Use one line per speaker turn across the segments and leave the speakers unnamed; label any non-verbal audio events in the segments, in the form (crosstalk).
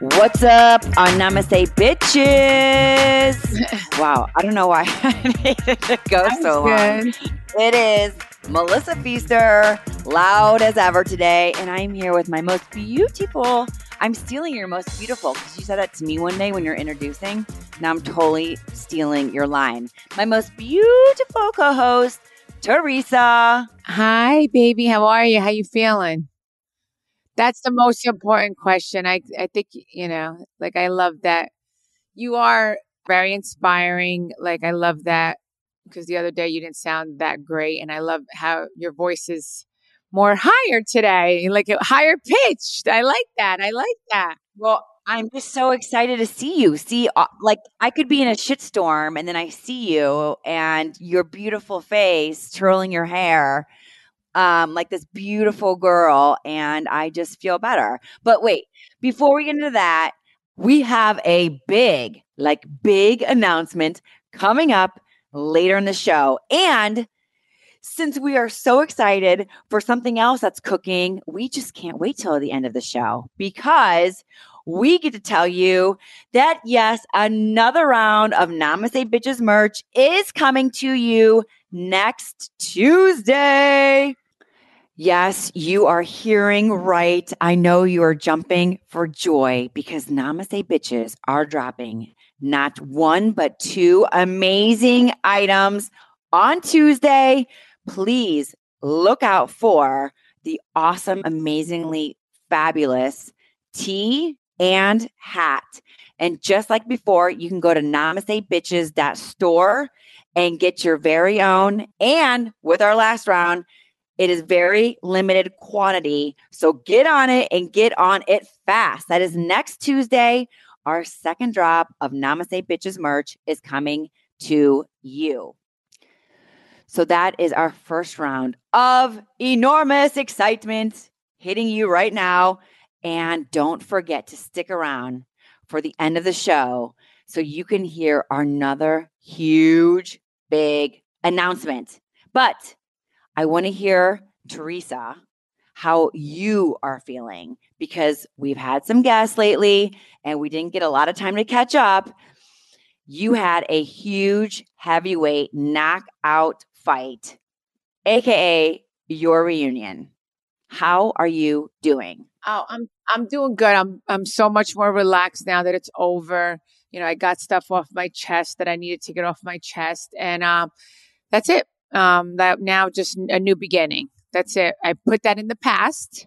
What's up on Namaste Bitches? (laughs) wow, I don't know why (laughs) I needed to go so long. It is Melissa Pfeister, loud as ever today, and I'm here with my most beautiful. I'm stealing your most beautiful because you said that to me one day when you're introducing. Now I'm totally stealing your line. My most beautiful co-host, Teresa.
Hi, baby. How are you? How you feeling? That's the most important question. I I think you know, like I love that you are very inspiring. Like I love that because the other day you didn't sound that great, and I love how your voice is more higher today, like higher pitched. I like that. I like that.
Well, I'm just so excited to see you. See, uh, like I could be in a shitstorm, and then I see you and your beautiful face, twirling your hair um, like this beautiful girl, and I just feel better. But wait, before we get into that, we have a big, like big announcement coming up later in the show. And since we are so excited for something else that's cooking, we just can't wait till the end of the show because we get to tell you that yes, another round of Namaste Bitches merch is coming to you next Tuesday. Yes, you are hearing right. I know you are jumping for joy because Namaste Bitches are dropping not one, but two amazing items on Tuesday. Please look out for the awesome, amazingly fabulous tee and hat. And just like before, you can go to namastebitches.store and get your very own. And with our last round, it is very limited quantity. So get on it and get on it fast. That is next Tuesday. Our second drop of Namaste Bitches merch is coming to you. So that is our first round of enormous excitement hitting you right now. And don't forget to stick around for the end of the show so you can hear another huge, big announcement. But I want to hear, Teresa, how you are feeling because we've had some guests lately and we didn't get a lot of time to catch up. You had a huge heavyweight knockout fight, aka your reunion. How are you doing?
Oh, I'm I'm doing good. I'm I'm so much more relaxed now that it's over. You know, I got stuff off my chest that I needed to get off my chest, and um, that's it um, that now just a new beginning. That's it. I put that in the past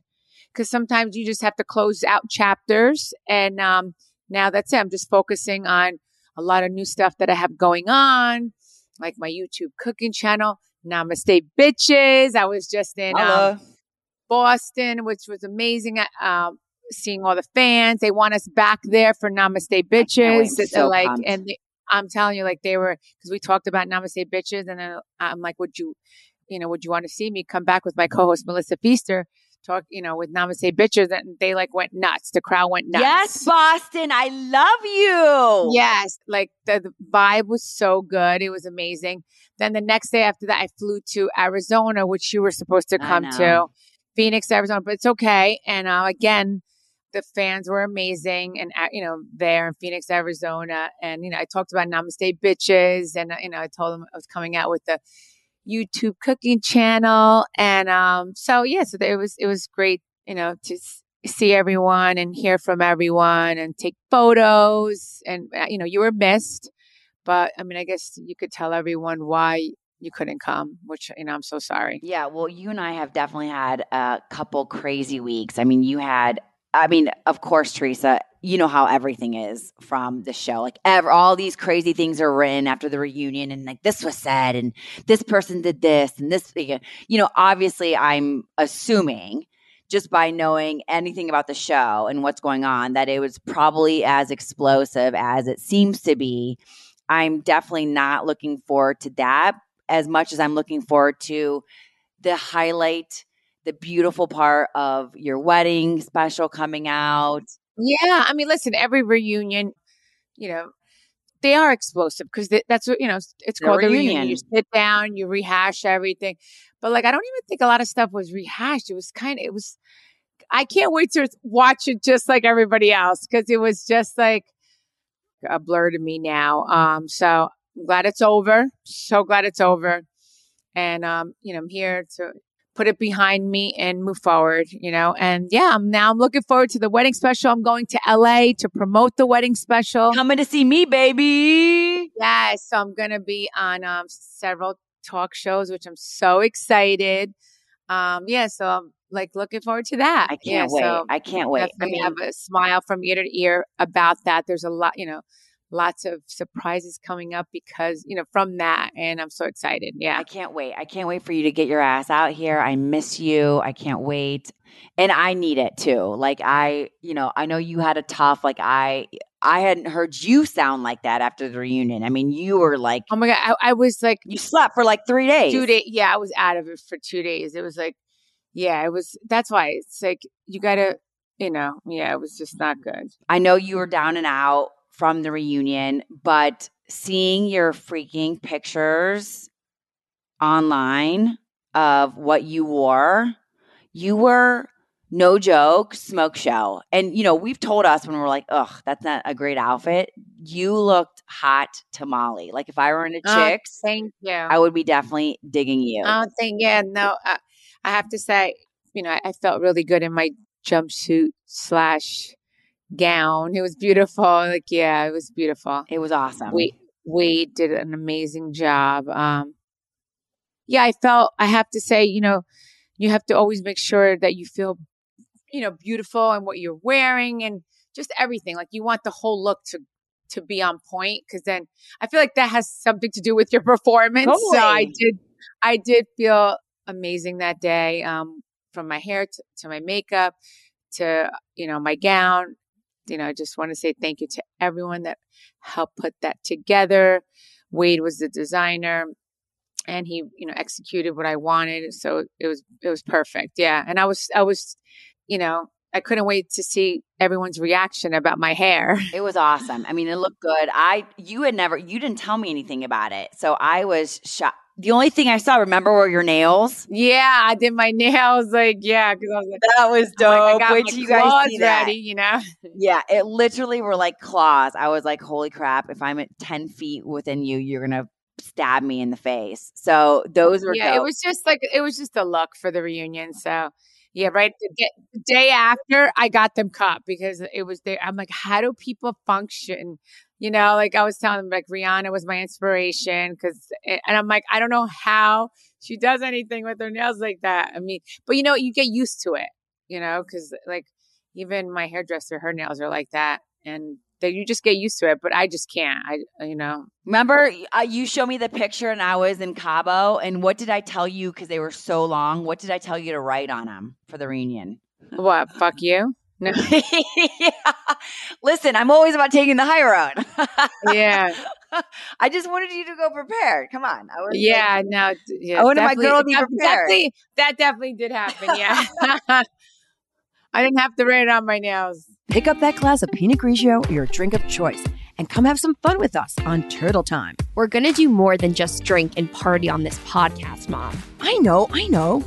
because sometimes you just have to close out chapters. And um, now that's it. I'm just focusing on a lot of new stuff that I have going on, like my YouTube cooking channel, Namaste Bitches. I was just in um, Boston, which was amazing. Um, seeing all the fans, they want us back there for Namaste Bitches.
So
like,
pumped.
and they, I'm telling you, like they were, because we talked about Namaste bitches, and then I'm like, would you, you know, would you want to see me come back with my co-host Melissa Pfeister? talk, you know, with Namaste bitches, and they like went nuts. The crowd went nuts.
Yes, Boston, I love you.
Yes, like the, the vibe was so good. It was amazing. Then the next day after that, I flew to Arizona, which you were supposed to come to. Phoenix, Arizona, but it's okay. And uh, again, the fans were amazing and you know there in phoenix arizona and you know i talked about namaste bitches and uh, you know i told them i was coming out with the youtube cooking channel and um so yeah so it was it was great you know to see everyone and hear from everyone and take photos and uh, you know you were missed but i mean i guess you could tell everyone why you couldn't come which you know i'm so sorry
Yeah, well, you and I have definitely had a couple crazy weeks. I mean, you had, I mean, of course, Teresa, you know how everything is from the show. Like, ever, all these crazy things are written after the reunion, and like this was said, and this person did this, and this, you know, obviously, I'm assuming just by knowing anything about the show and what's going on that it was probably as explosive as it seems to be. I'm definitely not looking forward to that as much as I'm looking forward to the highlight, the beautiful part of your wedding special coming out.
Yeah, I mean, listen, every reunion, you know, they are explosive because that's what you know. It's
They're
called a reunion.
reunion.
You sit down, you rehash everything, but like I don't even think a lot of stuff was rehashed. It was kind of, it was, I can't wait to watch it just like everybody else because it was just like a blur to me now. Um, so I'm glad it's over. So glad it's over. And, um, you know, I'm here to put it behind me and move forward, you know. And yeah, I'm now I'm looking forward to the wedding special. I'm going to LA to promote the wedding special.
Coming to see me, baby.
Yes, so I'm going to be on um, several talk shows, which I'm so excited. Um, yeah, so I'm like looking forward to that.
I can't
yeah,
wait.
So
I can't wait. I mean,
have a smile from ear to ear about that. There's a lot, you know, lots of surprises coming up because you know from that, and I'm so excited. Yeah,
I can't wait. I can't wait for you to get your ass out here. I miss you. I can't wait. And I need it too. Like I, you know, I know you had a tough like I I hadn't heard you sound like that after the reunion. I mean, you were like
Oh my god, I, I was like
you slept for like 3 days.
two days. Yeah, I was out of it for two days. It was like, yeah, it was. That's why it's like you gotta, you know, yeah, it was just not good.
I know you were down and out from the reunion, but seeing your freaking pictures online of what you wore, you were no joke smoke show. And you know, we've told us when we're like, "Ugh, that's not a great outfit." You looked hot tamale. Like if I were in a
Oh,
chicks,
Thank you.
I would be definitely digging you.
Oh, I don't think, yeah, no, I, I have to say, you know, I, I felt really good in my jumpsuit slash gown. It was beautiful. Like, yeah, it was beautiful.
it was awesome.
We we did an amazing job. Um, yeah, I felt. I have to say, you know, you have to always make sure that you feel, you know, beautiful and what you're wearing and just everything. Like you want the whole look to to be on point because then I feel like that has something to do with your performance. So I did. I did feel amazing that day. Um, from my hair to, to my makeup to you know my gown you know, I just want to say thank you to everyone that helped put that together. Wade was the designer and he, you know, executed what I wanted. So it was, it was perfect. Yeah. And I was, I was, you know, I couldn't wait to see everyone's reaction about my hair. (laughs)
It was awesome. I mean, it looked good. I you had never you didn't tell me anything about it. So I was shocked. The only thing I saw, remember, were your nails.
Yeah. I did my (laughs) nails. Like, yeah. Cause I was like,
That was
I'm like, I got
Wait
my
till you guys see that.
ready, you know? (laughs)
Yeah, it literally were like claws. I was like, holy crap! If I'm at ten feet within you, you're gonna stab me in the face. So those were
yeah, it was just like it was just a look for the reunion. So yeah, right. The day, the day after, I got them cut because it was there. I'm like, how do people function? You know, like I was telling them, like Rihanna was my inspiration because, and I'm like, I don't know how she does anything with her nails like that. I mean, but you know, you get used to it. You know, because like even my hairdresser, her nails are like that, and that you just get used to it. But I just can't. I, you know,
Remember, uh, you showed me the picture, and I was in Cabo. And what did I tell you? Because they were so long. What did I tell you to write on them for the reunion?
what? Fuck you. No. (laughs)
yeah. Listen, I'm always about taking the high road.
yeah. (laughs)
I just wanted you to go prepared. Come on. I was like-
Yeah, no, d- yeah.
I wanted my
definitely-
girl to be
that-
prepared.
Definitely, that definitely did happen. (laughs) Yeah, (laughs) I didn't have to write it on my nails.
Pick up that glass of Pinot Grigio or your drink of choice and come have some fun with us on Turtle Time.
We're going to do more than just drink and party on this podcast, Mom.
I know, I know.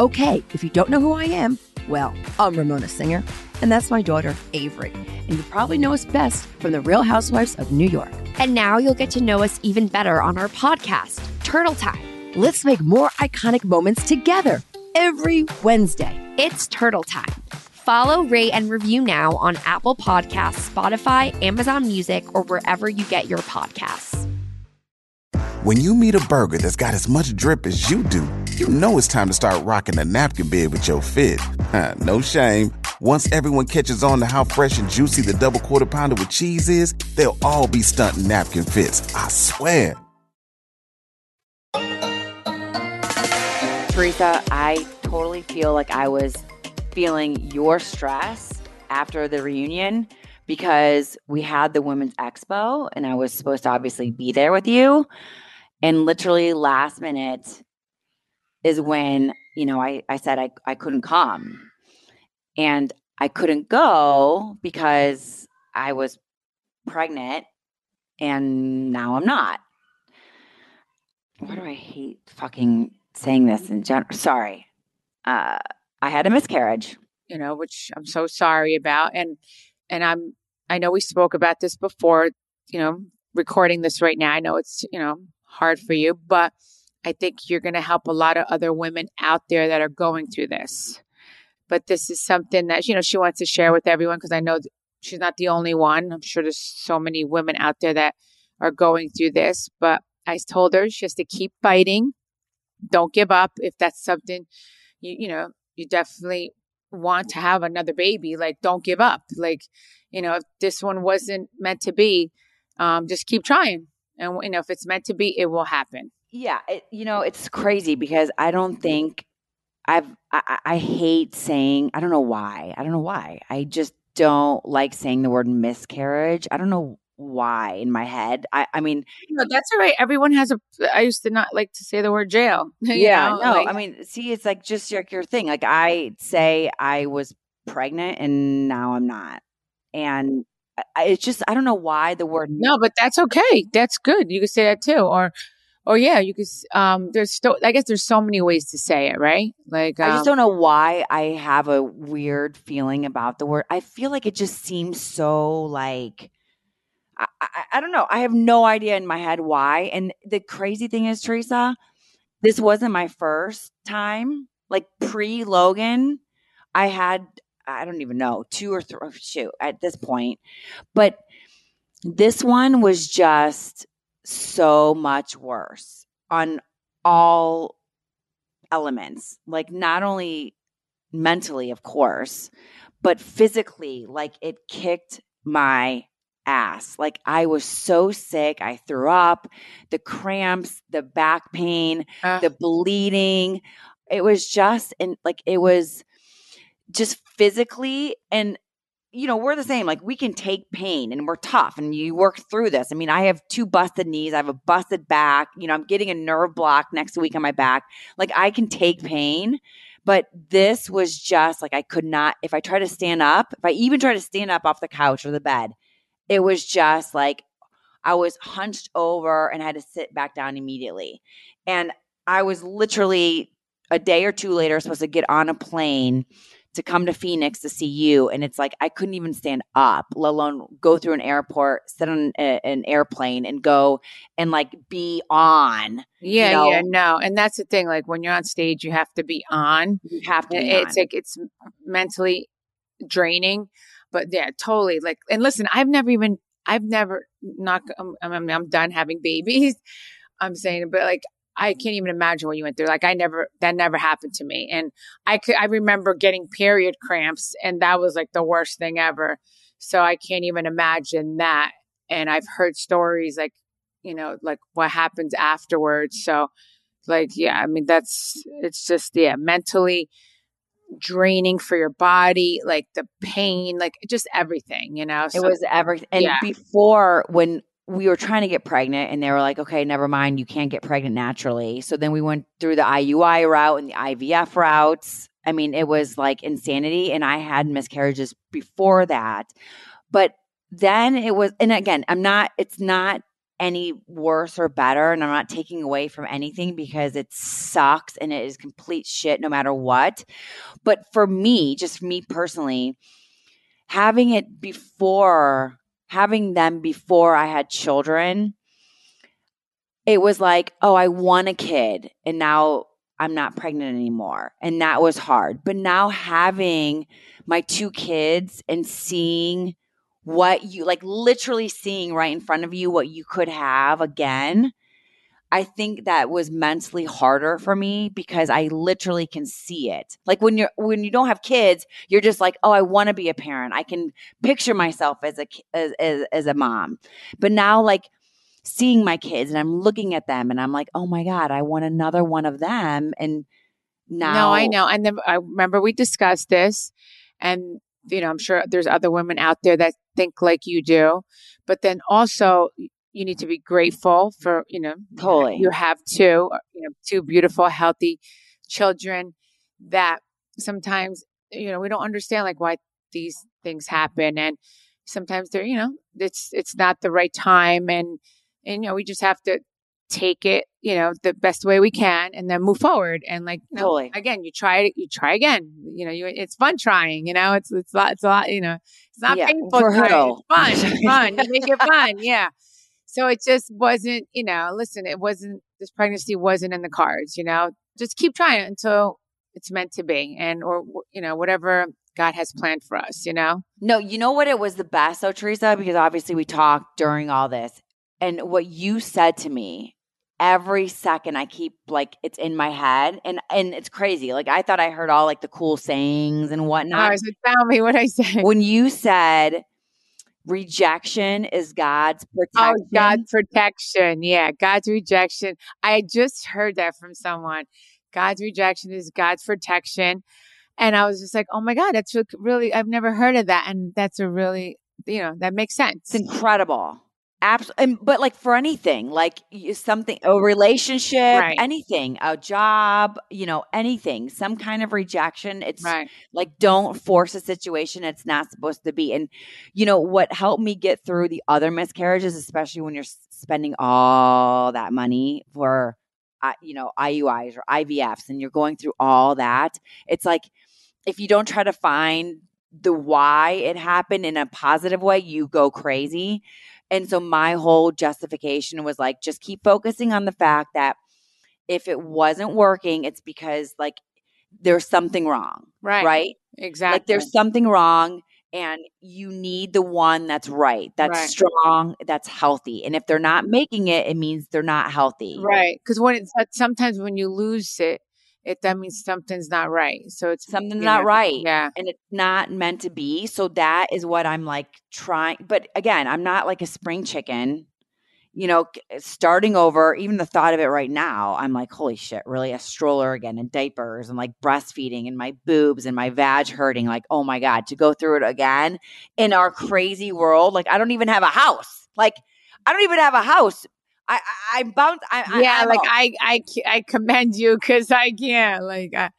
Okay, if you don't know who I am, well, I'm Ramona Singer, and that's my daughter, Avery. And you probably know us best from the Real Housewives of New York.
And now you'll get to know us even better on our podcast, Turtle Time.
Let's make more iconic moments together every Wednesday.
It's Turtle Time. Follow, rate, and review now on Apple Podcasts, Spotify, Amazon Music, or wherever you get your podcasts.
When you meet a burger that's got as much drip as you do, you know it's time to start rocking the napkin bed with your fit. (laughs) no shame. Once everyone catches on to how fresh and juicy the double quarter pounder with cheese is, they'll all be stunting napkin fits. I swear.
Teresa, I totally feel like I was feeling your stress after the reunion because we had the women's expo and I was supposed to obviously be there with you. And literally last minute is when, you know, I, I said I, I couldn't come. And I couldn't go because I was pregnant and now I'm not. Why do I hate fucking saying this in general? Sorry. Uh, I had a miscarriage
you know, which I'm so sorry about. And, and I'm, I know we spoke about this before, you know, recording this right now. I know it's, you know, hard for you, but I think you're going to help a lot of other women out there that are going through this. But this is something that, you know, she wants to share with everyone because I know she's not the only one. I'm sure there's so many women out there that are going through this, but I told her she has to keep fighting. Don't give up. If that's something you, you know, you definitely want to have another baby, like don't give up. Like, you know, if this one wasn't meant to be, um, just keep trying. And, you know, if it's meant to be, it will happen.
Yeah. It, you know, it's crazy because I don't think I've, I, I hate saying, I don't know why. I don't know why. I just don't like saying the word miscarriage. I don't know why in my head. I, I mean,
no, that's all right. Everyone has a. I used to not like to say the word jail. (laughs)
Yeah,
know?
no.
Like,
I mean, see, it's like just like your thing. Like I say, I was pregnant and now I'm not, and I, it's just I don't know why the word
no, but that's okay. That's good. You could say that too, or. Or yeah, you could. Um, there's still. I guess there's so many ways to say it, right? Like
I
um,
just don't know why I have a weird feeling about the word. I feel like it just seems so like I, I, I don't know. I have no idea in my head why. And the crazy thing is, Teresa, this wasn't my first time. Like pre Logan, I had I don't even know two or three. Oh, shoot, at this point, but this one was just so much worse on all elements. Like not only mentally, of course, but physically. Like it kicked my ass. Like I was so sick. I threw up, the cramps, the back pain,
uh,
the bleeding. It was just and like it was just physically and you know, we're the same. Like we can take pain and we're tough and you work through this. I mean, I have two busted knees, I have a busted back, you know, I'm getting a nerve block next week on my back. Like I can take pain, but this was just like I could not if I try to stand up, if I even try to stand up off the couch or the bed, it was just like I was hunched over and had to sit back down immediately. And I was literally a day or two later supposed to get on a plane to come to Phoenix to see you. And it's like I couldn't even stand up, let alone go through an airport, sit on a, an airplane and go and like be on.
yeah,
you know-
yeah, no, and that's the thing. Like when you're on stage, you have to be on.
You have to be
it's
on.
like it's mentally draining but yeah totally like and listen i've never even i've never not i'm, I'm, I'm done having babies (laughs) i'm saying but like i can't even imagine what you went through like i never that never happened to me and i could i remember getting period cramps and that was like the worst thing ever so i can't even imagine that and i've heard stories like you know like what happens afterwards so like yeah i mean that's it's just yeah mentally draining for your body, like the pain, like just everything, you know?
It was everything. And
yeah.
before, when we were trying to get pregnant, and they were like, okay, never mind, you can't get pregnant naturally. So then we went through the IUI route and the IVF routes. I mean, it was like insanity. And I had miscarriages before that. But then it was, and again, I'm not, it's not any worse or better. And I'm not taking away from anything because it sucks and it is complete shit no matter what. But for me, just me personally, having it before having them before I had children, it was like, oh, I want a kid and now I'm not pregnant anymore. And that was hard. But now having my two kids and seeing what you like literally seeing right in front of you what you could have again. I think that was mentally harder for me because I literally can see it. Like when you're when you don't have kids, you're just like, "Oh, I want to be a parent. I can picture myself as a as, as as a mom." But now like seeing my kids and I'm looking at them and I'm like, "Oh my god, I want another one of them." And now
No, I know. And then I remember we discussed this, and you know, I'm sure there's other women out there that think like you do, but then also you need to be grateful for you know
Totally.
you have two uh, you know two beautiful healthy children that sometimes you know we don't understand like why these things happen and sometimes they're you know it's it's not the right time and and you know we just have to take it, you know, the best way we can and then move forward. And like, you know,
Totally.
again, you try it, you try again. You know, you, it's fun trying, you know, it's, it's a lot, it's a lot, you know, it's not
Yeah,
painful. It's fun. It's fun. You make it fun. Yeah. So it just wasn't, you know, listen, it wasn't, this pregnancy wasn't in the cards, you know, just keep trying until it's meant to be and, or, you know, whatever God has planned for us, you know?
No, you know what it was the best though, Teresa, because obviously we talked during all this. And what you said to me, every second I keep like it's in my head and and it's crazy. Like I thought I heard all like the cool sayings and whatnot.
was like, tell me what I said.
when you said rejection is God's protection.
Oh,
protection.
God's protection. Yeah, God's rejection. I just heard that from someone. God's rejection is God's protection. And I was just like, oh my God, that's really, I've never heard of that. And that's a really, you know, that makes sense.
It's incredible. Absolutely. But like for anything, like something, a relationship,
Right.
anything, a job, you know, anything, some kind of rejection. It's
Right.
like, don't force a situation it's not supposed to be. And, you know, what helped me get through the other miscarriages, especially when you're spending all that money for, uh, you know, IUIs or IVFs and you're going through all that, it's like, if you don't try to find the why it happened in a positive way, you go crazy. And so my whole justification was like, just keep focusing on the fact that if it wasn't working, it's because like there's something wrong,
Right.
right?
Exactly.
Like there's something wrong and you need the one that's right, that's
Right.
strong, that's healthy. And if they're not making it, it means they're not healthy.
right. Because when it's, sometimes when you lose it, it, that means something's not right. So it's
Something's not
know,
right.
Yeah.
and it's not meant to be. So that is what I'm like trying. But again, I'm not like a spring chicken. You know, eh, starting over, even the thought of it right now, I'm like, holy shit, really? A stroller again and diapers and like breastfeeding and my boobs and my vag hurting. Like, oh my God, to go through it again in our crazy world. Like, I don't even have a house. Like, I don't even have a house. I, I, I'm bound. I, I-
yeah.
I'm
like I, I, I commend you because I can't like, I,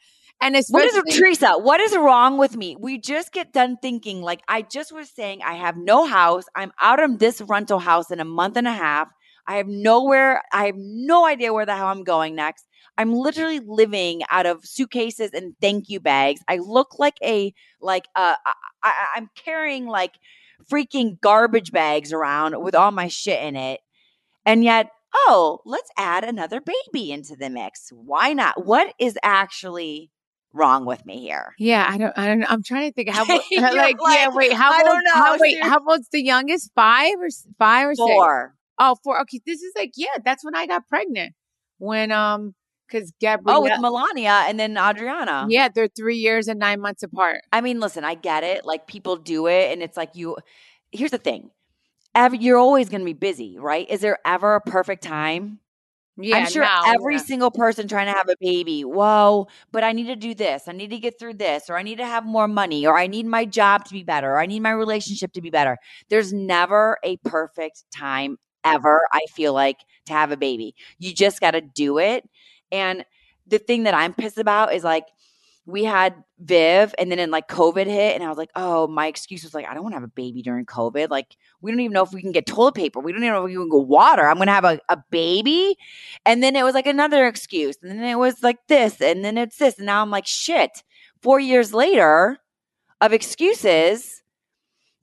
and
What
especially
is Teresa? What is wrong with me? We just get done thinking like I just was saying I have no house. I'm out of this rental house in a month and a half. I have nowhere. I have no idea where the hell I'm going next. I'm literally living out of suitcases and thank you bags. I look like a like uh I, I, I'm carrying like freaking garbage bags around with all my shit in it. And yet, oh, let's add another baby into the mix. Why not? What is actually wrong with me here?
Yeah, I don't. I don't. I'm trying to think. How (laughs)
You're
like, yeah. Wait, how
I
old?
don't know,
How, wait, how old's the youngest? Five or five or six?
Four.
Oh, four. Okay, this is like yeah. That's when I got pregnant. When um, because Gabrielle.
Oh, with Milania and then Audriana.
yeah, they're three years and nine months apart.
I mean, listen, I get it. Like people do it, and it's like you. Here's the thing: You're always going to be busy, right? Is there ever a perfect time?
Yeah,
I'm sure
no,
every
yeah.
single person trying to have a baby, whoa, but I need to do this. I need to get through this, or I need to have more money, or I need my job to be better, or I need my relationship to be better. There's never a perfect time ever, I feel like, to have a baby. You just got to do it. And the thing that I'm pissed about is like, we had Viv and then in like COVID hit, and I was like, oh, my excuse was like, I don't want to have a baby during COVID. Like, we don't even know if we can get toilet paper. We don't even know if we can go water. I'm going to have a, a baby. And then it was like another excuse. And then it was like this. And then it's this. And now I'm like, shit, four years later of excuses,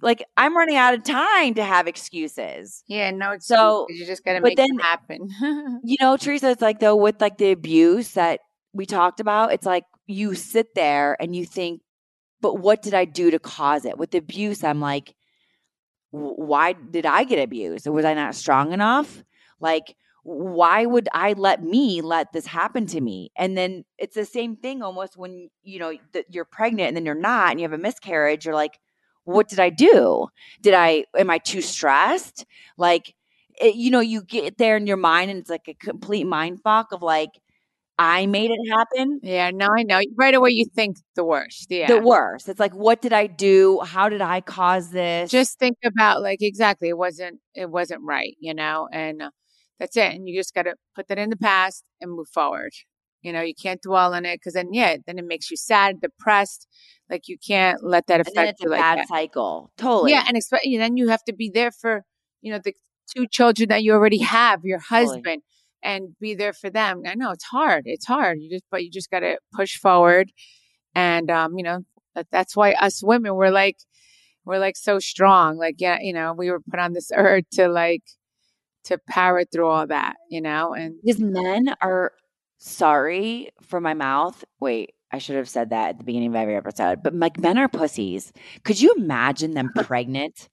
like I'm running out of time to have excuses.
Yeah, no. It's
So,
you just gotta
but
make
then-
it happen. (laughs)
You know, Teresa, it's like though with like the abuse that we talked about, it's like you sit there and you think, but what did I do to cause it? With abuse, I'm like, why did I get abused? Was I not strong enough? Like, why would I let me let this happen to me? And then it's the same thing almost when you know that you're pregnant and then you're not and you have a miscarriage. You're like, what did I do? Did I am I too stressed? Like, it, you know, you get there in your mind and it's like a complete mind fuck of like, I made it happen.
yeah, no, I know. Right away, you think the worst. Yeah.
The worst. It's like, what did I do? How did I cause this?
just think about like exactly it wasn't it wasn't right you know and that's it and you just got to put that in the past and move forward you know you can't dwell on it because then yeah then it makes you sad depressed like you can't let that
and then
affect
it's a
you like
bad
that
cycle. Totally.
yeah and especially then you have to be there for you know the two children that you already have your
Totally.
And be there for them. I know it's hard. It's hard. You just, but you just got to push forward. And, um, you know, that, that's why us women, we're like, we're like so strong. Like, yeah, you know, we were put on this (laughs) earth to like, to power through all that, you know, and
Because men are sorry for my mouth. Wait, I should have said that at the beginning of every episode. But like men are pussies. Could you imagine them (laughs) pregnant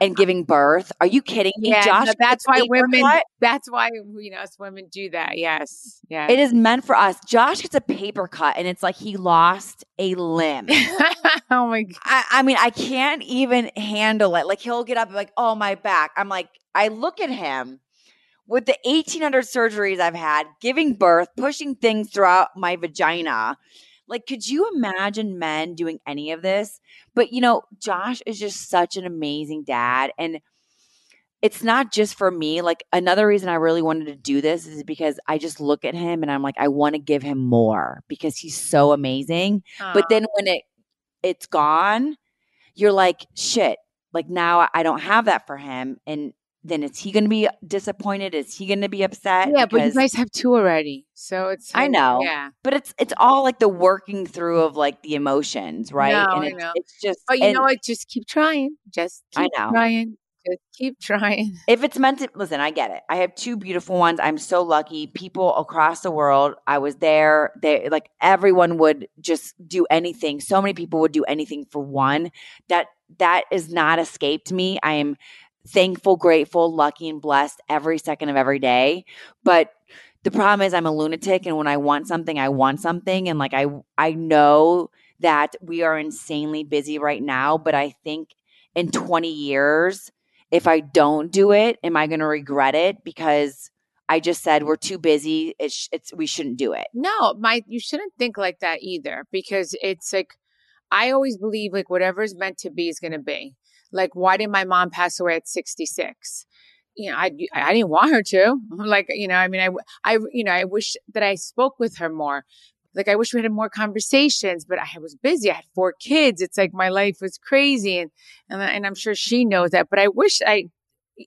and giving birth? Are you kidding me,
yeah,
Josh?
no, that's why women,
cut?
that's why, you know, us women do that. Yes. Yeah.
It is meant for us. Josh gets a paper cut and it's like he lost a limb. (laughs)
oh my God.
I, I mean, I can't even handle it. Like he'll get up like, oh my back. I'm like, I look at him with the 1800 surgeries I've had, giving birth, pushing things throughout my vagina. Like, could you imagine men doing any of this? But you know, Josh is just such an amazing dad. And it's not just for me. Like, another reason I really wanted to do this is because I just look at him and I'm like, I want to give him more because he's so amazing. But then when it it's gone, you're like, shit. Like now I don't have that for him. And then is he going to be disappointed? Is he going to be upset?
yeah, but you guys have two already. So it's,
I know.
Yeah.
but it's it's all like the working through of like the emotions, right?
No,
and
I
it's,
know.
it's just
But you
and
know what? Just keep trying. Just
I
keep
know.
trying. Just keep trying. (laughs)
if it's meant to listen, I get it. I have two beautiful ones. I'm so lucky. People across the world, I was there. They like everyone would just do anything. So many people would do anything for one. That that is not escaped me. I am thankful, grateful, lucky, and blessed every second of every day. But the problem is I'm a lunatic and when I want something, I want something. And like I I know that we are insanely busy right now, but I think in 20 years, if I don't do it, am I going to regret it? Because I just said we're too busy. It's, it's we shouldn't do it.
No, my you shouldn't think like that either because it's like I always believe like whatever is meant to be is going to be. Like why did my mom pass away at 66? You know, I I didn't want her to. (laughs) Like, you know, I mean I I you know, I wish that I spoke with her more. Like I wish we had more conversations, but I was busy. I had four kids. It's like my life was crazy and and, and I'm sure she knows that, but I wish I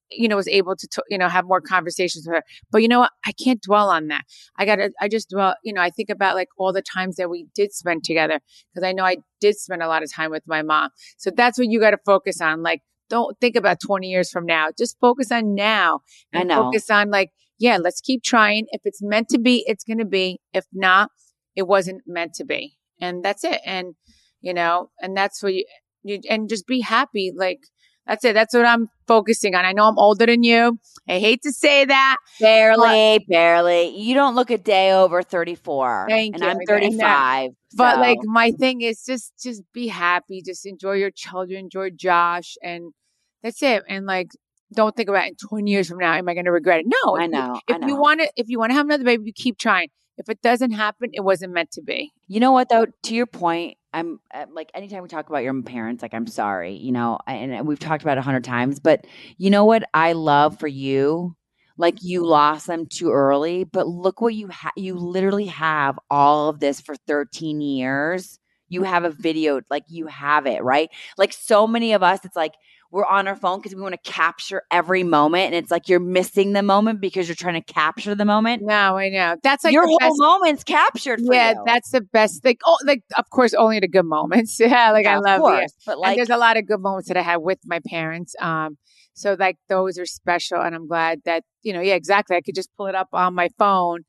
you know was able to t- you know have more conversations with her. But you know what? I can't dwell on that. I got to, I just dwell, you know, I think about like all the times that we did spend together because I know I did spend a lot of time with my mom. So that's what you got to focus on. Like, don't think about 20 years from now. Just focus on now.
I
And
know.
Focus on like, yeah, let's keep trying. If it's meant to be, it's going to be. If not, it wasn't meant to be. And that's it. And, you know, and that's what you, you and just be happy. Like, that's it. That's what I'm focusing on. I know I'm older than you. I hate to say that.
Barely, barely. You don't look a day over 34.
Thank
and
you.
I'm
I know.
35.
But
so-
like my thing is just just be happy, just enjoy your children, enjoy Josh, and that's it. And like don't think about in 20 years from now, am I gonna regret it? No.
I
if
know. I
If
know.
you want to if you want to have another baby, you keep trying. If it doesn't happen, it wasn't meant to be.
You know what though? To your point, I'm uh, like anytime we talk about your parents, like I'm sorry, you know, and we've talked about a hundred times. But you know what I love for you? Like you lost them too early, but look what you have. You literally have all of this for 13 years. You have a video, like you have it, right? Like so many of us, it's like we're on our phone because we want to capture every moment, and it's like you're missing the moment because you're trying to capture the moment.
No, I know. That's like
your whole
best.
moment's captured. For
Yeah,
you.
that's the best. Like, oh, like of course, only the good moments. (laughs) Yeah, like
Yeah,
I love
course,
it.
But
and
like,
there's a lot of good moments that I had with my parents. Um, so like those are special, and I'm glad that you know, yeah, exactly. I could just pull it up on my phone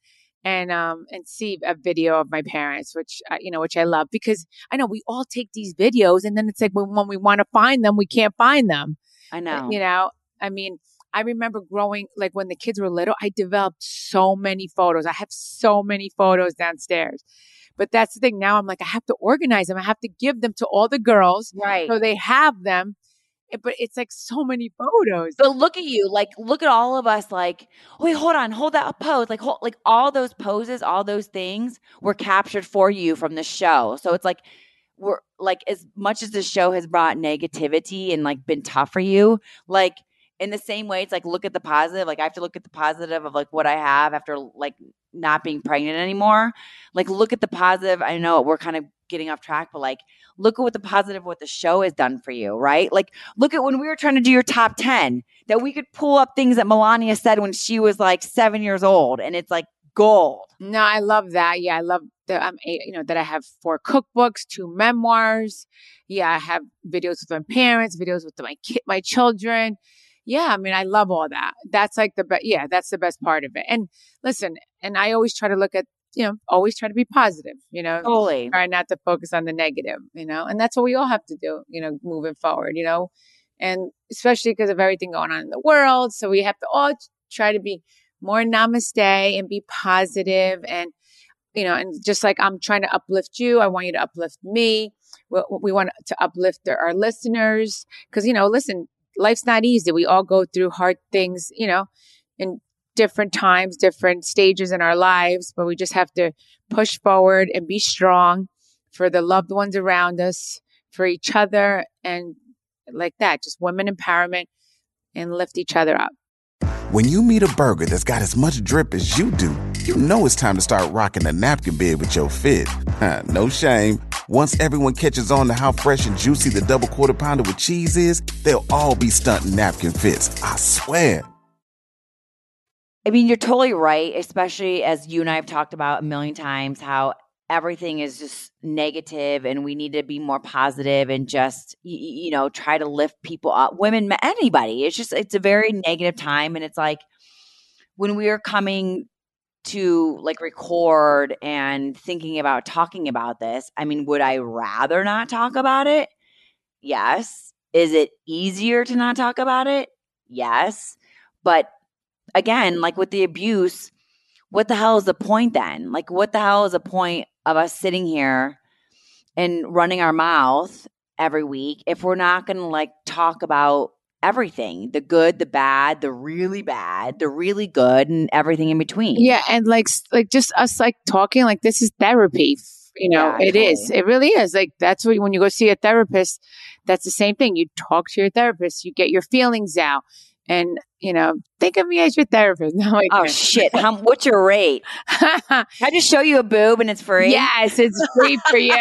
and um and see a video of my parents, which uh, you know, which I love because I know we all take these videos, and then it's like when, when we want to find them, we can't find them.
I know.
You know, I mean. I remember growing, like when the kids were little, I developed so many photos. I have so many photos downstairs. But that's the thing. Now I'm like, I have to organize them. I have to give them to all the girls
right.
so they have them. It- But it's like so many photos.
But look at you, like look at all of us. Like, wait, hold on, hold that pose. Like, hold, like all those poses, all those things were captured for you from the show. So it's like we're like as much as the show has brought negativity and like been tough for you, like in the same way, it's like look at the positive. Like I have to look at the positive of like what I have after like not being pregnant anymore. Like look at the positive. I know we're kind of getting off track, but like look at what the positive what the show has done for you, right? Like look at when we were trying to do your top 10 that we could pull up things that Milania said when she was like 7 years old and it's like gold.
No, I love that. Yeah, I love that I'm you know that I have four cookbooks, two memoirs. Yeah, I have videos with my parents, videos with my ki- my children. Yeah, I mean, I love all that. That's like the best. Yeah, that's the best part of it. And listen, and I always try to look at you know, always try to be positive, you know,
Totally.
try not to focus on the negative, you know, and that's what we all have to do, you know, moving forward, you know, and especially because of everything going on in the world. So we have to all try to be more namaste and be positive and, you know, and just like I'm trying to uplift you, I want you to uplift me. We, we want to uplift our listeners because, you know, listen, life's not easy. We all go through hard things, you know, in different times, different stages in our lives, but we just have to push forward and be strong for the loved ones around us, for each other, and like that, just women empowerment and lift each other up.
When you meet a burger that's got as much drip as you do, you know it's time to start rocking the napkin bed with your fit. (laughs) no shame. Once everyone catches on to how fresh and juicy the double quarter pounder with cheese is, they'll all be stunting napkin fits. I swear.
I mean, you're totally right, especially as you and I have talked about a million times how everything is just negative and we need to be more positive and just you, know try to lift people up women anybody. It's just it's a very negative time and it's like when we are coming to like record and thinking about talking about this i mean would i rather not talk about it? Yes. Is it easier to not talk about it? Yes. But again, like with the abuse, what the hell is the point then? Like, what the hell is the point of us sitting here and running our mouth every week if we're not going to like talk about everything the good, the bad, the really bad, the really good, and everything in between?
Yeah. And like, like just us like talking, like this is therapy. You know,
Yeah,
it is.
totally.
It really is. Like that's what when you go see a therapist, that's the same thing. You talk to your therapist, you get your feelings out. And, you know, think of me as your therapist. (laughs) No,
Oh shit! How, what's your rate? (laughs) Can I just show you a boob and it's free?
Yes, it's free for you.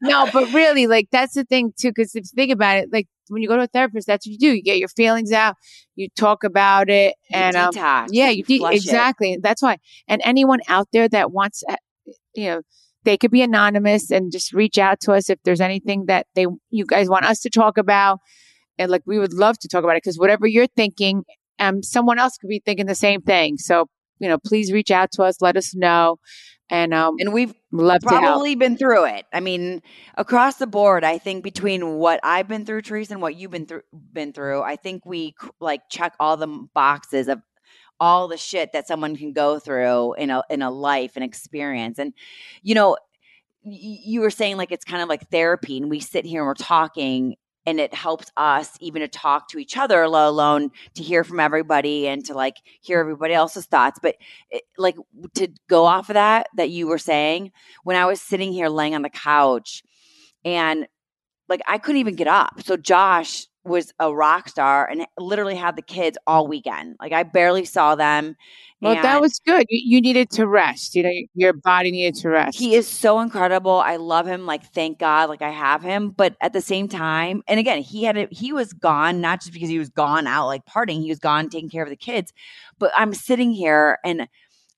No, but really, like that's the thing too. Because if you think about it, like when you go to a therapist, that's what you do. You get your feelings out, you talk about it,
You
and um, yeah, you de-
flush it.
exactly. That's why. And anyone out there that wants, uh, you know, they could be anonymous and just reach out to us if there's anything that they you guys want us to talk about. And like we would love to talk about it because whatever you're thinking, um, someone else could be thinking the same thing. So you know, please reach out to us, let us know, and um,
And we've probably been through it. I mean, across the board, I think between what I've been through, Teresa, and what you've been through, been through, I think we like check all the boxes of all the shit that someone can go through in a in a life and experience. And you know, you were saying like it's kind of like therapy, and we sit here and we're talking. And it helps us even to talk to each other, let alone to hear from everybody and to like hear everybody else's thoughts. But it, like to go off of that that you were saying when i was sitting here laying on the couch and like i couldn't even get up so josh was a rock star and literally had the kids all weekend like i barely saw them
Well, that was good. You, you needed to rest. You know, your body needed to rest.
he is so incredible i love him like thank god like i have him but at the same time and again he had a, he was gone not just because he was gone out like partying he was gone taking care of the kids but i'm sitting here and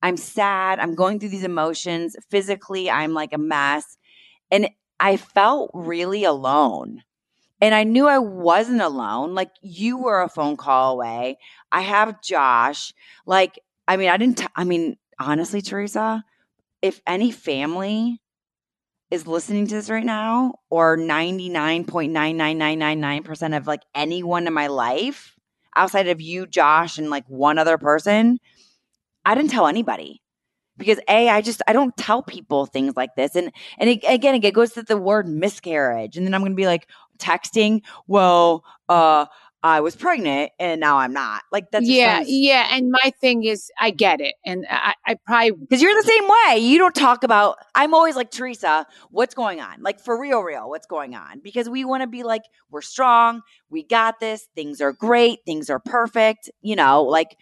i'm sad i'm going through these emotions physically i'm like a mess and i felt really alone and i knew i wasn't alone like you were a phone call away i have josh like i mean i didn't t- I mean honestly teresa if any family is listening to this right now, or 99.99999% of like anyone in my life outside of you, Josh, and like one other person, I didn't tell anybody. Because A, I just I don't tell people things like this. And and it, again, it goes to the word miscarriage. And then I'm gonna be like texting, well, uh, I was pregnant and now I'm not. Like that's
yeah, yeah. And my thing is, I get it, and I, I probably
because you're the same way. You don't talk about. I'm always like Teresa. What's going on? Like for real, real. What's going on? Because we want to be like we're strong. We got this. Things are great. Things are perfect. You know, like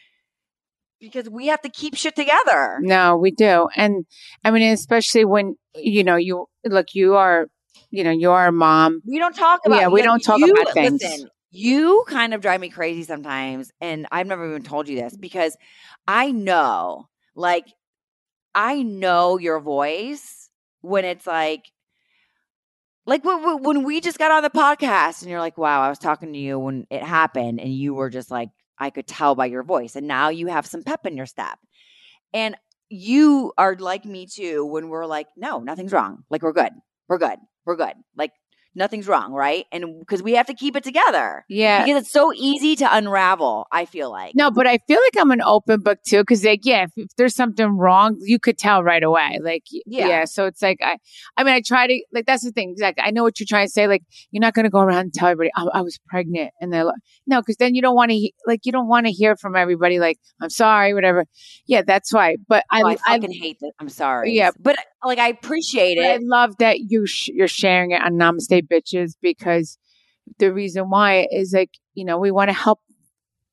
because we have to keep shit together.
No, we do. And I mean, especially when, you know, you look, you are, you know, you are a mom.
We don't talk about
Yeah, we don't talk
you,
about things.
Listen, you kind of drive me crazy sometimes. And I've never even told you this because I know, like, I know your voice when it's like, like when we just got on the podcast and you're like, wow, I was talking to you when it happened and you were just like, I could tell by your voice. And now you have some pep in your step. And you are like me too when we're like, no, nothing's wrong. Like, we're good. We're good. We're good. Like, nothing's wrong, right? And because we have to keep it together.
Yeah.
Because it's so easy to unravel, I feel like.
No, but I feel like I'm an open book too, because like, yeah, if, if there's something wrong, you could tell right away. Like,
Yeah.
yeah. So it's like, I, I mean, I try to like that's the thing. Exactly. I know what you're trying to say. Like, you're not going to go around and tell everybody I, I was pregnant, and they're like, no, because then you don't want to he- like you don't want to hear from everybody like I'm sorry, whatever. Yeah, that's why. But I,
Oh, I
I,
fucking hate that. I'm sorry.
Yeah.
But like, I appreciate
it. I love that you sh- you're sharing it on Namaste Bitches because the reason why is like you know we want to help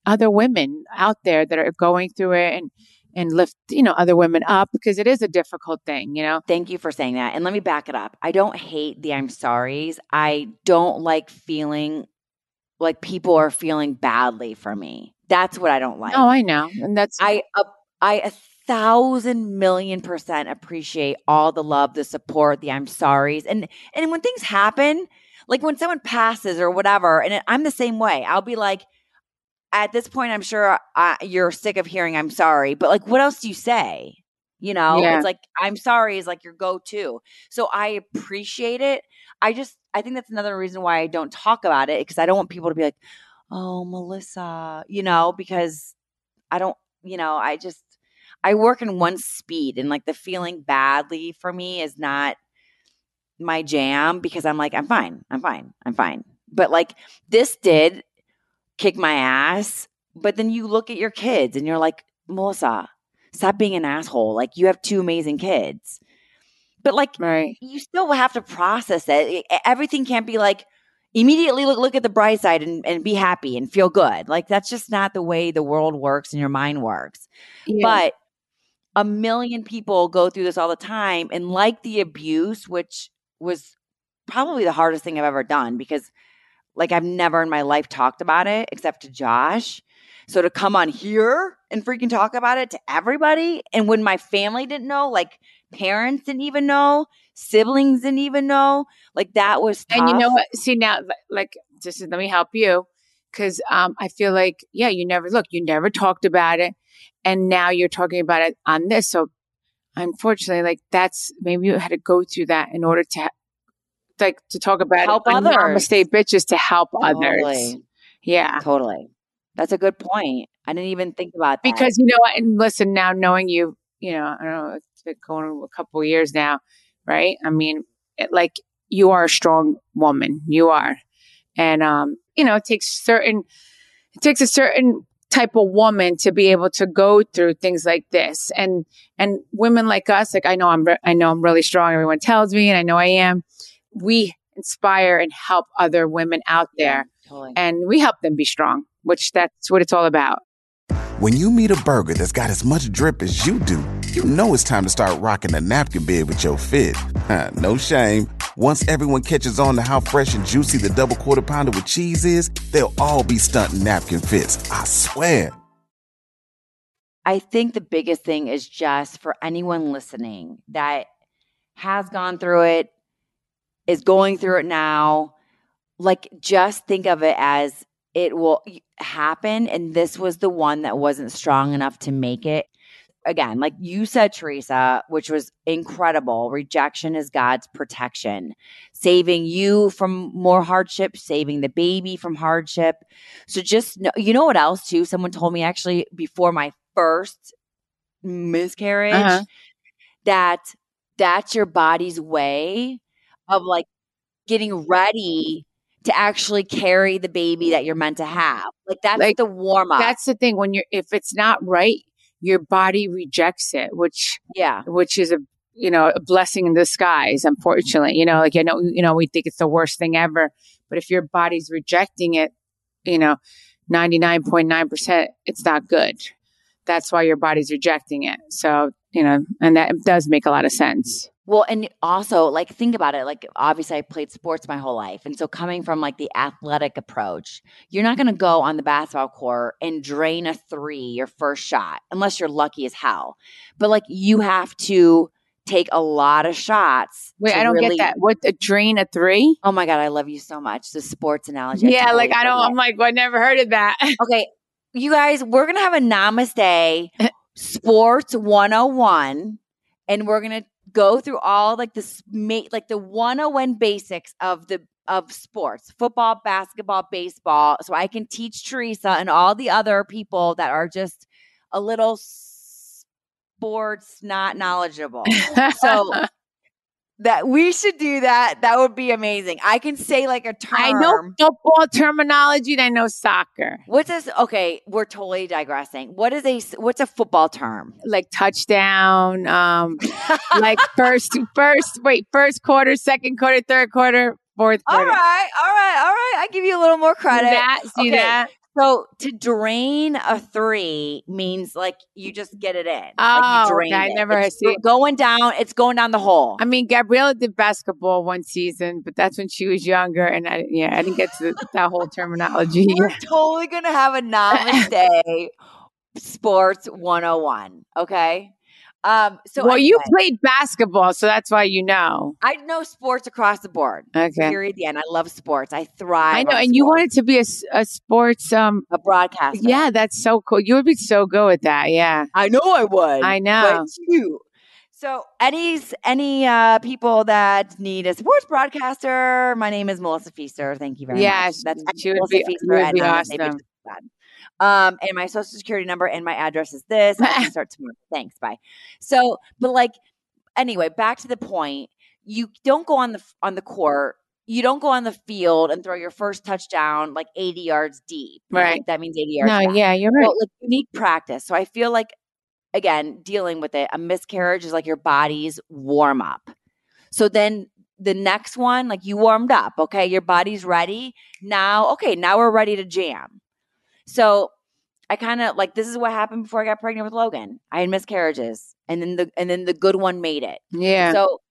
other women out there that are going through it and and lift you know other women up because it is a difficult thing you know
Thank you for saying that. And let me back it up. I don't hate the I'm sorry's. I don't like feeling like people are feeling badly for me. That's what I don't like.
oh I know and that's
I uh, I a thousand million percent appreciate all the love, the support, the I'm sorry's, and and when things happen, like when someone passes or whatever, and it, I'm the same way. I'll be like, at this point, I'm sure uh, you're sick of hearing I'm sorry, but like, what else do you say? You know,
Yeah.
it's like I'm sorry is like your go-to. So I appreciate it. I just I think that's another reason why I don't talk about it because I don't want people to be like, oh, Melissa, you know, because I don't, you know, I just I work in one speed and like the feeling badly for me is not my jam because I'm like, I'm fine. I'm fine. I'm fine. But like this did kick my ass. But then you look at your kids and you're like, Melissa, stop being an asshole. Like you have two amazing kids. But like
right
you still have to process it. Everything can't be like immediately look look at the bright side and, and be happy and feel good. Like that's just not the way the world works and your mind works.
Yeah.
But a million people go through this all the time and like the abuse, which was probably the hardest thing I've ever done because like I've never in my life talked about it except to Josh. So to come on here and freaking talk about it to everybody and when my family didn't know, like parents didn't even know, siblings didn't even know, like that was tough.
and you know what see now like just let me help you because um I feel like yeah you never look you never talked about it and now you're talking about it on this so unfortunately like that's maybe you had to go through that in order to like to talk about
Help
it
others.
Bitches to help others yeah
Totally. That's a good point. I didn't even think about that.
because you know what, and listen now knowing you you know i don't know it's been going on a couple of years now right i mean it, like you are a strong woman you are and um you know it takes certain it takes a certain type of woman to be able to go through things like this. And and women like us like i know i'm re- i know i'm really strong everyone tells me and i know i am. We inspire and help other women out there.
totally.
and we help them be strong which that's what it's all about.
When you meet a burger that's got as much drip as you do, you know it's time to start rocking the napkin bed with your fit. no shame. Once everyone catches on to how fresh and juicy the double quarter pounder with cheese is, they'll all be stunting napkin fits. I swear.
I think the biggest thing is just for anyone listening that has gone through it, is going through it now, like just think of it as it will happen. And this was the one that wasn't strong enough to make it. Again, like you said, Teresa, which was incredible. Rejection is God's protection, saving you from more hardship, saving the baby from hardship. So just know, you know what else too? Someone told me actually before my first miscarriage
Uh-huh.
that that's your body's way of like getting ready to actually carry the baby that you're meant to have. Like that's
Like,
the warm up.
That's the thing. When you're, if it's not right, your body rejects it, which,
yeah.
which is a, you know, a blessing in disguise, unfortunately. You know, like, I know, you know, we think it's the worst thing ever, but if your body's rejecting it, you know, 99.9%, it's not good. That's why your body's rejecting it. So, you know, and that does make a lot of sense.
Well, and also like think about it. Like obviously I played sports my whole life. And so coming from like the athletic approach, you're not gonna go on the basketball court and drain a three your first shot, unless you're lucky as hell. But like you have to take a lot of shots.
Wait, I don't
really-
get that. What, a drain a three?
Oh my God, I love you so much. The sports analogy.
Yeah, like I don't. I'm like, well, I never heard of that. (laughs)
Okay, you guys, we're gonna have a namaste (laughs) sports 101 and we're gonna go through all like this ma- like the 101 basics of the of sports football basketball baseball so i can teach teresa and all the other people that are just a little sports not knowledgeable. (laughs) So that we should do that that would be amazing i can say like a term
I know football terminology and I know soccer,
What's this? Okay, we're totally digressing. What is a what's a football term?
like touchdown, um, like (laughs) first, first, wait, first quarter, second quarter, third quarter, fourth
all
quarter.
right, all right, all right. I give you a little more
See
credit.
that? See
Okay.
that?
So to drain a three means like you just get it in. like
Oh, okay. I
it.
never
it's
see-
going down. It's going down the hole.
I mean, Gabriella did basketball one season, but that's when she was younger, and I, yeah, I didn't get to (laughs) that whole terminology.
We're totally gonna have a (laughs) namaste sports 101. Okay. Um. So
well, you played basketball, so that's why you know.
I know sports across the board.
Okay.
Period. The end. I love sports. I thrive.
I know, and you
sports.
wanted to be a, a sports. Um,
a broadcaster.
yeah, that's so cool. You would be so good at that. Yeah,
I know I would.
I know.
But you. So any any uh, people that need a sports broadcaster, my name is Melissa Pfeister. Thank you very
Yeah,
much. That's
she would
Melissa
be-
Pfeister
you would be awesome.
Um, and my social security number and my address is this. I can (laughs) start tomorrow. Thanks. Bye. So, but like, anyway, back to the point. You don't go on the on the court. You don't go on the field and throw your first touchdown like 80 yards deep.
Right.
that means 80 yards.
no,
back.
yeah, you're right.
Like you need practice. So I feel like again, dealing with it, a miscarriage is like your body's warm up. So then the next one, like you warmed up, okay, your body's ready. Now, okay, now we're ready to jam. So I kind of like this is what happened before I got pregnant with Logan. I had miscarriages, and then the and then the good one made it.
yeah,
So,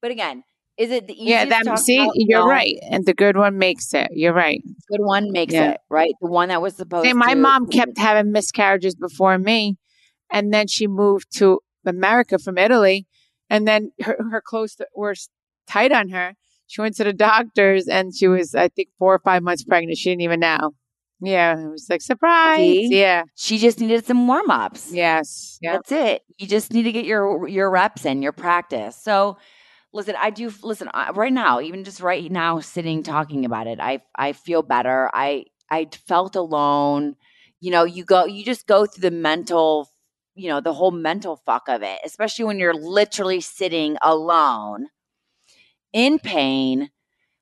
but again, is it the
yeah.
easiest
That see,
about?
you're
No.
right, and the good one makes it. You're right.
The Good one makes
Yeah.
it right. The one that was supposed.
Hey, my
to,
mom kept having miscarriages before me, and then she moved to America from Italy, and then her, her clothes were tight on her. She went to the doctors, and she was, I think, four or five months pregnant. She didn't even know. Yeah, it was like surprise.
See?
Yeah.
She just needed some warm ups.
Yes. Yeah.
That's it. You just need to get your your reps in, your practice. So, listen, I do listen I, right now, even just right now, sitting talking about it. I I feel better. I I felt alone. You know, you go, you just go through the mental, you know, the whole mental fuck of it, especially when you're literally sitting alone in pain,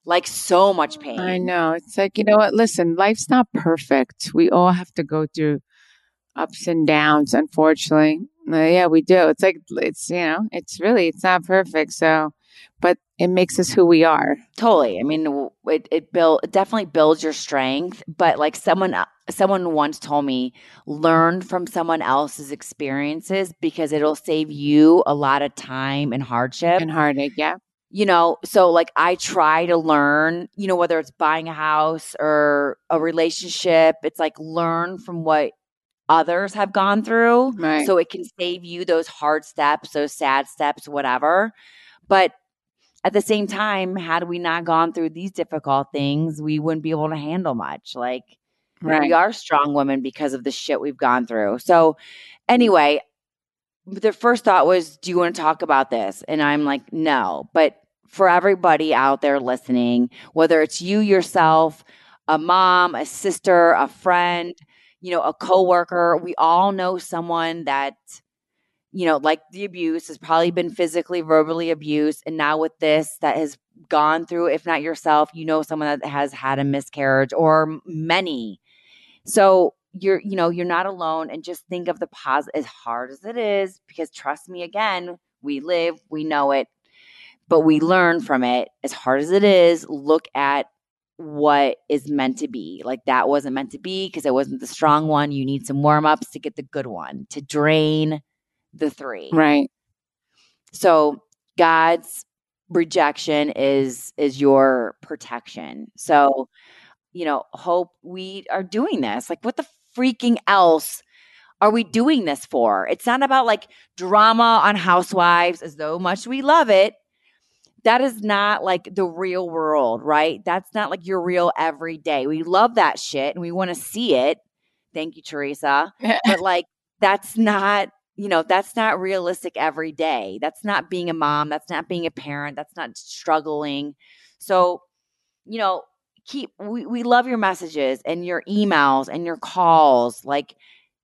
like so much pain.
I know. It's like, you know what? Listen, life's not perfect. We all have to go through ups and downs, unfortunately. Uh, yeah, we do. It's like, it's, you know, it's really, it's not perfect. So, but it makes us who we are.
Totally. I mean, it it build it definitely builds your strength. But like someone uh, someone once told me, learn from someone else's experiences because it'll save you a lot of time and hardship.
And heartache. Yeah.
You know, so like I try to learn. You know, whether it's buying a house or a relationship, it's like learn from what others have gone through
Right.
so it can save you those hard steps, those sad steps, whatever. But at the same time, had we not gone through these difficult things, we wouldn't be able to handle much. Like
right.
we are strong women because of the shit we've gone through. So anyway, the first thought was, do you want to talk about this? And I'm like, no. But for everybody out there listening, whether it's you yourself, a mom, a sister, a friend, you know, a coworker, we all know someone that you know, like the abuse has probably been physically, verbally abused. And now with this that has gone through, if not yourself, you know, someone that has had a miscarriage or many. So you're, you know, you're not alone. And just think of the positive, as hard as it is, because trust me, again, we live, we know it, but we learn from it. As hard as it is, look at what is meant to be. Like that wasn't meant to be because it wasn't the strong one. You need some warm ups to get the good one to drain the three.
Right.
So God's rejection is is your protection. So, you know, hope we are doing this. Like what the freaking else are we doing this for? It's not about like drama on housewives as though much we love it. That is not like the real world, right? That's not like your real everyday. We love that shit and we want to see it. Thank you, Teresa. (laughs) but like that's not you know, that's not realistic every day. That's not being a mom. That's not being a parent. That's not struggling. So, you know, keep, we, we love your messages and your emails and your calls. Like,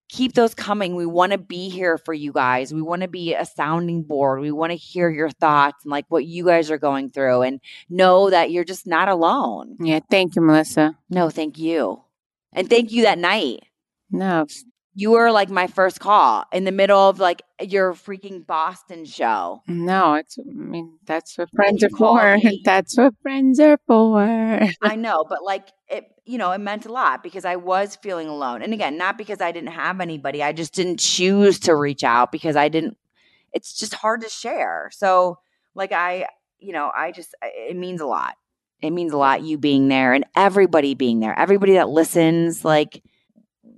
keep those coming. We want to be here for you guys. We want to be a sounding board. We want to hear your thoughts and like what you guys are going through and know that you're just not alone.
Yeah. Thank you, Melissa.
No, thank you. And thank you that night.
No,
you were like my first call in the middle of like your freaking Boston show.
No, it's. I mean, that's what friends are for. (laughs) That's what friends are for.
I know, but like it, you know, it meant a lot because I was feeling alone, and again, not because I didn't have anybody. I just didn't choose to reach out because I didn't. It's just hard to share. So, like, I, you know, I just it means a lot. It means a lot you being there and everybody being there. Everybody that listens, like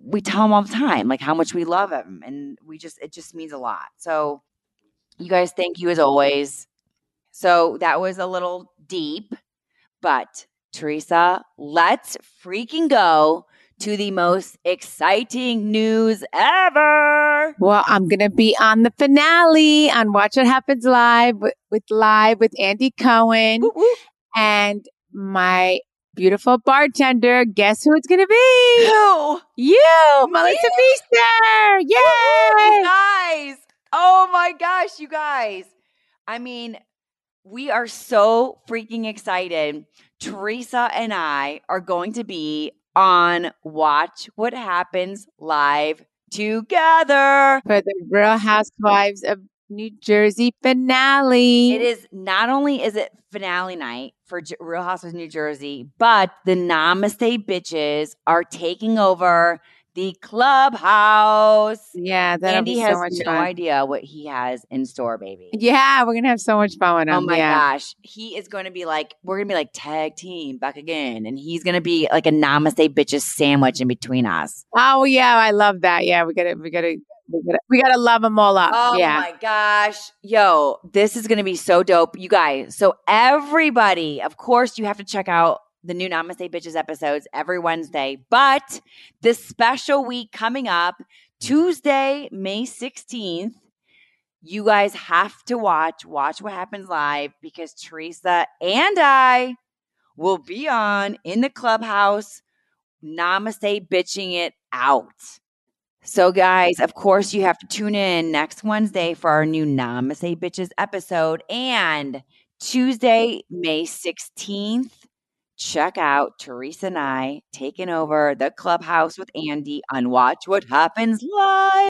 we tell them all the time, like how much we love them. And we just, it just means a lot. So, you guys, thank you as always. So, that was a little deep, but Teresa, let's freaking go to the most exciting news ever.
Well, I'm going to be on the finale on Watch What Happens Live with, with live with Andy Cohen. Woo, woo. And my beautiful bartender. Guess who it's going to be?
Who?
You, Melissa Pfeister. Yay!
guys. Oh my gosh, you guys. I mean, we are so freaking excited. Teresa and I are going to be on Watch What Happens live together
for the Real Housewives of New Jersey finale.
It is not only is it finale night for J- Real Housewives New Jersey, but the Namaste bitches are taking over the clubhouse.
Yeah, that
Andy
so
has
no
fun. idea what he has in store, baby.
Yeah, we're gonna have so much fun with oh him.
Oh my
yeah.
gosh, he is going to be like, we're gonna be like tag team back again, and he's gonna be like a Namaste bitches sandwich in between us.
Oh yeah, I love that. Yeah, we gotta, we gotta we gotta, we gotta love them all up.
Oh
yeah.
my gosh. Yo, this is going to be so dope. You guys, so everybody, of course, you have to check out the new Namaste Bitches episodes every Wednesday. But this special week coming up, Tuesday, May 16th, you guys have to watch Watch What Happens Live because Teresa and I will be on in the clubhouse, Namaste bitching it out. So, guys, of course, you have to tune in next Wednesday for our new Namaste Bitches episode. And Tuesday, May 16th, check out Teresa and I taking over the clubhouse with Andy on Watch What Happens Live.